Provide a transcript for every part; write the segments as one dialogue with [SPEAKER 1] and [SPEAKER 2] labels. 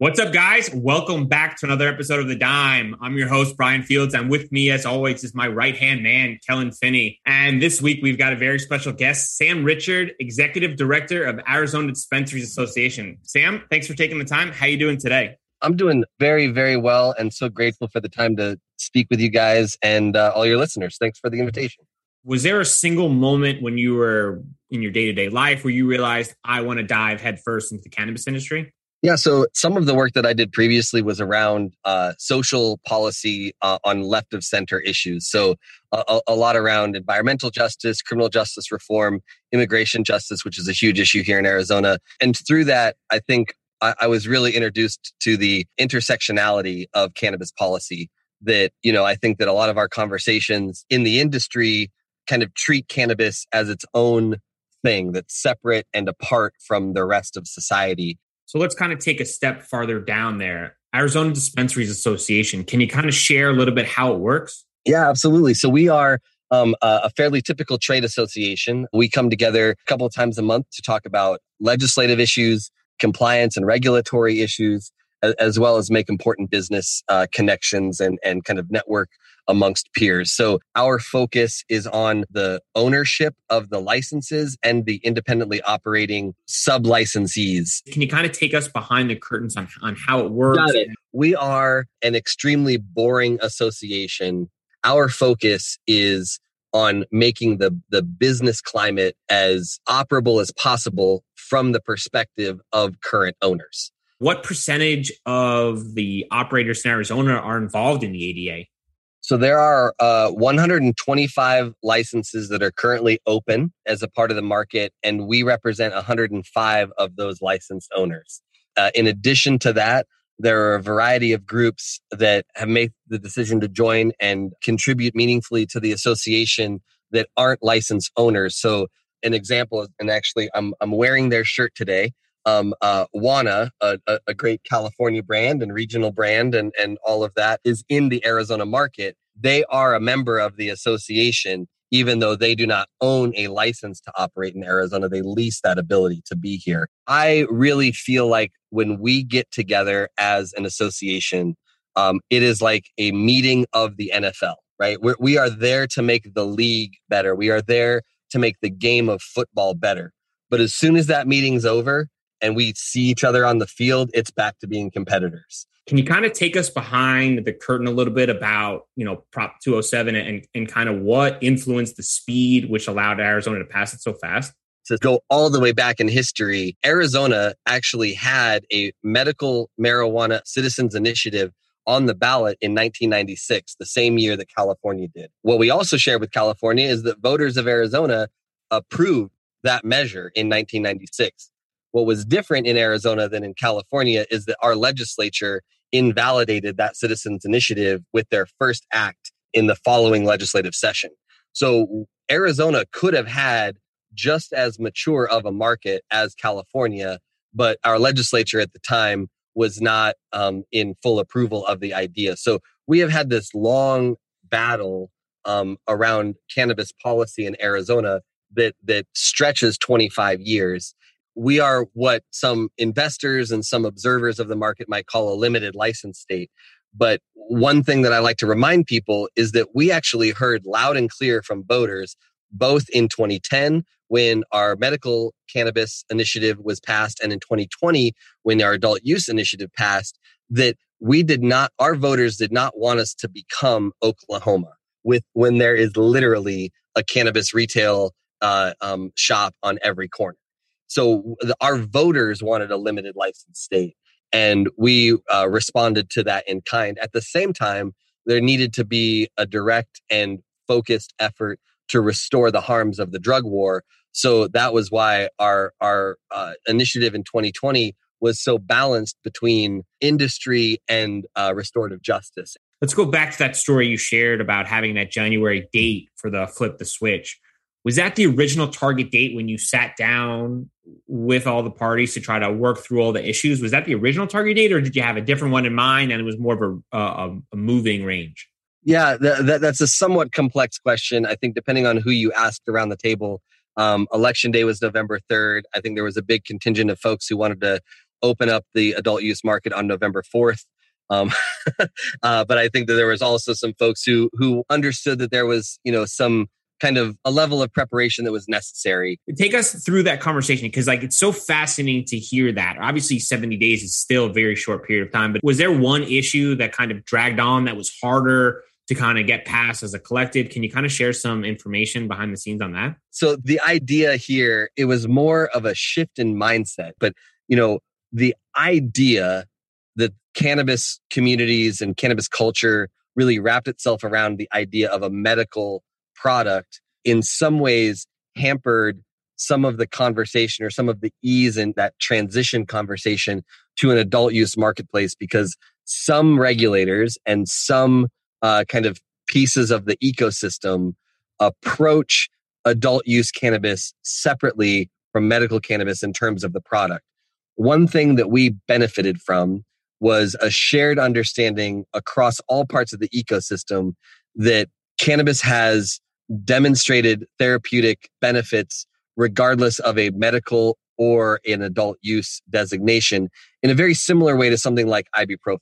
[SPEAKER 1] What's up, guys? Welcome back to another episode of The Dime. I'm your host, Brian Fields, and with me, as always, is my right hand man, Kellen Finney. And this week, we've got a very special guest, Sam Richard, Executive Director of Arizona Dispensaries Association. Sam, thanks for taking the time. How you doing today?
[SPEAKER 2] I'm doing very, very well, and so grateful for the time to speak with you guys and uh, all your listeners. Thanks for the invitation.
[SPEAKER 1] Was there a single moment when you were in your day to day life where you realized I want to dive headfirst into the cannabis industry?
[SPEAKER 2] Yeah, so some of the work that I did previously was around uh, social policy uh, on left of center issues. So a, a, lot around environmental justice, criminal justice reform, immigration justice, which is a huge issue here in Arizona. And through that, I think I, I was really introduced to the intersectionality of cannabis policy. That you know, I think that a lot of our conversations in the industry kind of treat cannabis as its own thing that's separate and apart from the rest of society
[SPEAKER 1] so let's kind of take a step farther down there. Arizona Dispensaries Association. Can you kind of share a little bit how it works?
[SPEAKER 2] Yeah, absolutely. So we are um, a fairly typical trade association. We come together a couple of times a month to talk about legislative issues, compliance and regulatory issues, as well as make important business uh, connections and, and kind of network amongst peers. So our focus is on the ownership of the licenses and the independently operating sub licensees.
[SPEAKER 1] Can you kind of take us behind the curtains on, on how it works?
[SPEAKER 2] Got it. We are an extremely boring association. Our focus is on making the, the business climate as operable as possible from the perspective of current owners.
[SPEAKER 1] What percentage of the operators in Arizona are involved in the ADA?
[SPEAKER 2] So there are uh, 125 licenses that are currently open as a part of the market, and we represent 105 of those licensed owners. Uh, in addition to that, there are a variety of groups that have made the decision to join and contribute meaningfully to the association that aren't licensed owners. So, an example, and actually, I'm I'm wearing their shirt today um, uh, Wana, a, a, great California brand and regional brand, and, and all of that is in the Arizona market. They are a member of the association, even though they do not own a license to operate in Arizona. They lease that ability to be here. I really feel like when we get together as an association, um, it is like a meeting of the NFL, right? We're, we are there to make the league better. We are there to make the game of football better. But as soon as that meeting's over, and we see each other on the field, it's back to being competitors.
[SPEAKER 1] Can you kind of take us behind the curtain a little bit about, you know, Prop 207 and, and kind of what influenced the speed which allowed Arizona to pass it so fast?
[SPEAKER 2] To go all the way back in history, Arizona actually had a medical marijuana citizens initiative on the ballot in 1996, the same year that California did. What we also share with California is that voters of Arizona approved that measure in 1996. What was different in Arizona than in California is that our legislature invalidated that citizens initiative with their first act in the following legislative session. So Arizona could have had just as mature of a market as California, but our legislature at the time was not um, in full approval of the idea. So we have had this long battle um, around cannabis policy in Arizona that that stretches 25 years we are what some investors and some observers of the market might call a limited license state. But one thing that I like to remind people is that we actually heard loud and clear from voters, both in 2010 when our medical cannabis initiative was passed and in 2020 when our adult use initiative passed, that we did not, our voters did not want us to become Oklahoma with when there is literally a cannabis retail uh, um, shop on every corner. So the, our voters wanted a limited license state, and we uh, responded to that in kind. At the same time, there needed to be a direct and focused effort to restore the harms of the drug war. So that was why our our uh, initiative in 2020 was so balanced between industry and uh, restorative justice.
[SPEAKER 1] Let's go back to that story you shared about having that January date for the flip the switch. Was that the original target date when you sat down with all the parties to try to work through all the issues? Was that the original target date, or did you have a different one in mind and it was more of a, a, a moving range?
[SPEAKER 2] Yeah, that, that's a somewhat complex question. I think depending on who you asked around the table, um, election day was November 3rd. I think there was a big contingent of folks who wanted to open up the adult use market on November 4th. Um, uh, but I think that there was also some folks who who understood that there was you know some kind of a level of preparation that was necessary.
[SPEAKER 1] Take us through that conversation because like it's so fascinating to hear that. Obviously 70 days is still a very short period of time, but was there one issue that kind of dragged on that was harder to kind of get past as a collective? Can you kind of share some information behind the scenes on that?
[SPEAKER 2] So the idea here, it was more of a shift in mindset, but you know, the idea that cannabis communities and cannabis culture really wrapped itself around the idea of a medical product in some ways hampered some of the conversation or some of the ease in that transition conversation to an adult use marketplace because some regulators and some uh, kind of pieces of the ecosystem approach adult use cannabis separately from medical cannabis in terms of the product. One thing that we benefited from was a shared understanding across all parts of the ecosystem that cannabis has demonstrated therapeutic benefits regardless of a medical or an adult use designation in a very similar way to something like ibuprofen.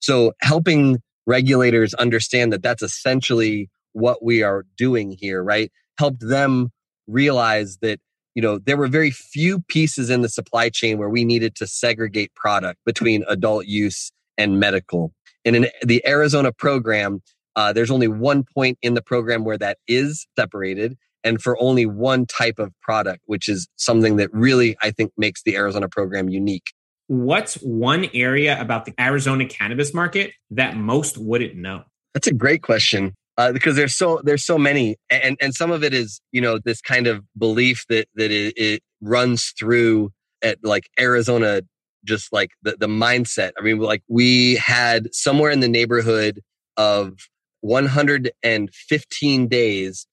[SPEAKER 2] So helping regulators understand that that's essentially what we are doing here, right? Helped them realize that, you know, there were very few pieces in the supply chain where we needed to segregate product between adult use and medical. And in the Arizona program, uh, there's only one point in the program where that is separated and for only one type of product, which is something that really, I think, makes the Arizona program unique.
[SPEAKER 1] What's one area about the Arizona cannabis market that most wouldn't know?
[SPEAKER 2] That's a great question. Uh, because there's so there's so many, and and some of it is you know this kind of belief that that it, it runs through at like Arizona, just like the the mindset. I mean, like we had somewhere in the neighborhood of 115 days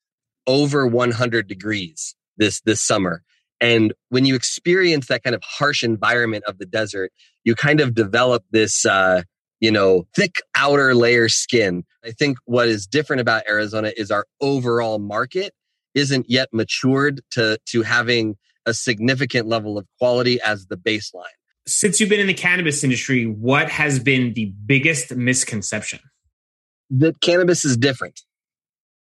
[SPEAKER 2] over 100 degrees this this summer. And when you experience that kind of harsh environment of the desert you kind of develop this uh, you know thick outer layer skin. I think what is different about arizona is our overall market isn't yet matured to to having a significant level of quality as the baseline.
[SPEAKER 1] Since you've been in the cannabis industry what has been the biggest misconception
[SPEAKER 2] that cannabis is different.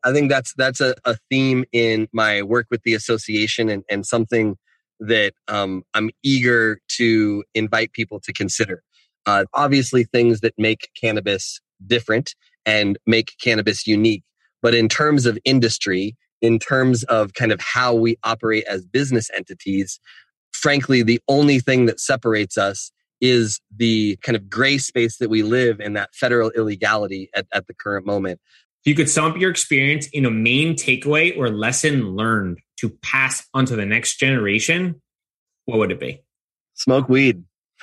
[SPEAKER 2] I think that's that's a, a theme in my work with the association and, and something that um, I'm eager to invite people to consider. Uh, obviously, things that make cannabis different and make cannabis unique. But in terms of industry, in terms of kind of how we operate as business entities, frankly, the only thing that separates us is the kind of gray space that we live in that federal illegality at, at the current moment.
[SPEAKER 1] If you could sum up your experience in a main takeaway or lesson learned to pass on to the next generation, what would it be?
[SPEAKER 2] Smoke weed.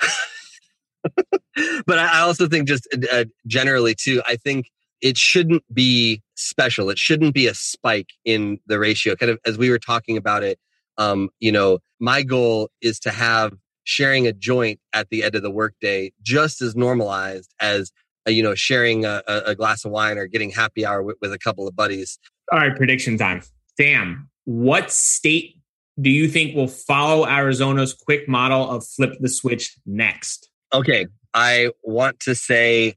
[SPEAKER 2] but I also think, just uh, generally, too, I think it shouldn't be special. It shouldn't be a spike in the ratio. Kind of as we were talking about it, um, you know, my goal is to have sharing a joint at the end of the workday just as normalized as uh, you know sharing a, a, glass of wine or getting happy hour with, with a couple of buddies.
[SPEAKER 1] All right, prediction time. Sam, what state do you think will follow Arizona's quick model of flip the switch next?
[SPEAKER 2] Okay, I want to say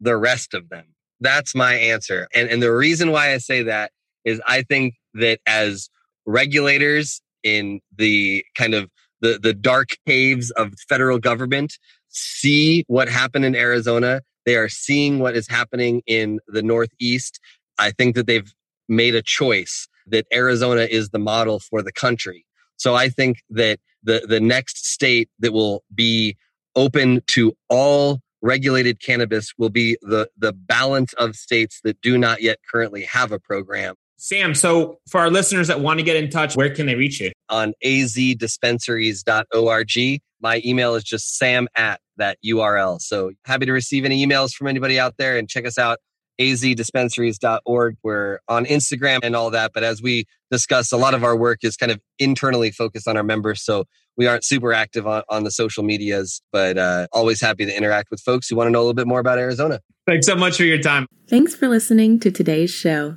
[SPEAKER 2] the rest of them. That's my answer. And and the reason why I say that is I think that as regulators in the kind of the, the dark caves of federal government see what happened in Arizona. They are seeing what is happening in the Northeast. I think that they've made a choice that Arizona is the model for the country. So I think that the, the next state that will be open to all regulated cannabis will be the, the balance of states that do not yet currently have a program.
[SPEAKER 1] Sam, so for our listeners that want to get in touch, where can they reach you?
[SPEAKER 2] On azdispensaries.org. My email is just sam at that URL. So happy to receive any emails from anybody out there and check us out azdispensaries.org. We're on Instagram and all that. But as we discussed, a lot of our work is kind of internally focused on our members. So we aren't super active on, on the social medias, but uh, always happy to interact with folks who want to know a little bit more about Arizona.
[SPEAKER 1] Thanks so much for your time.
[SPEAKER 3] Thanks for listening to today's show.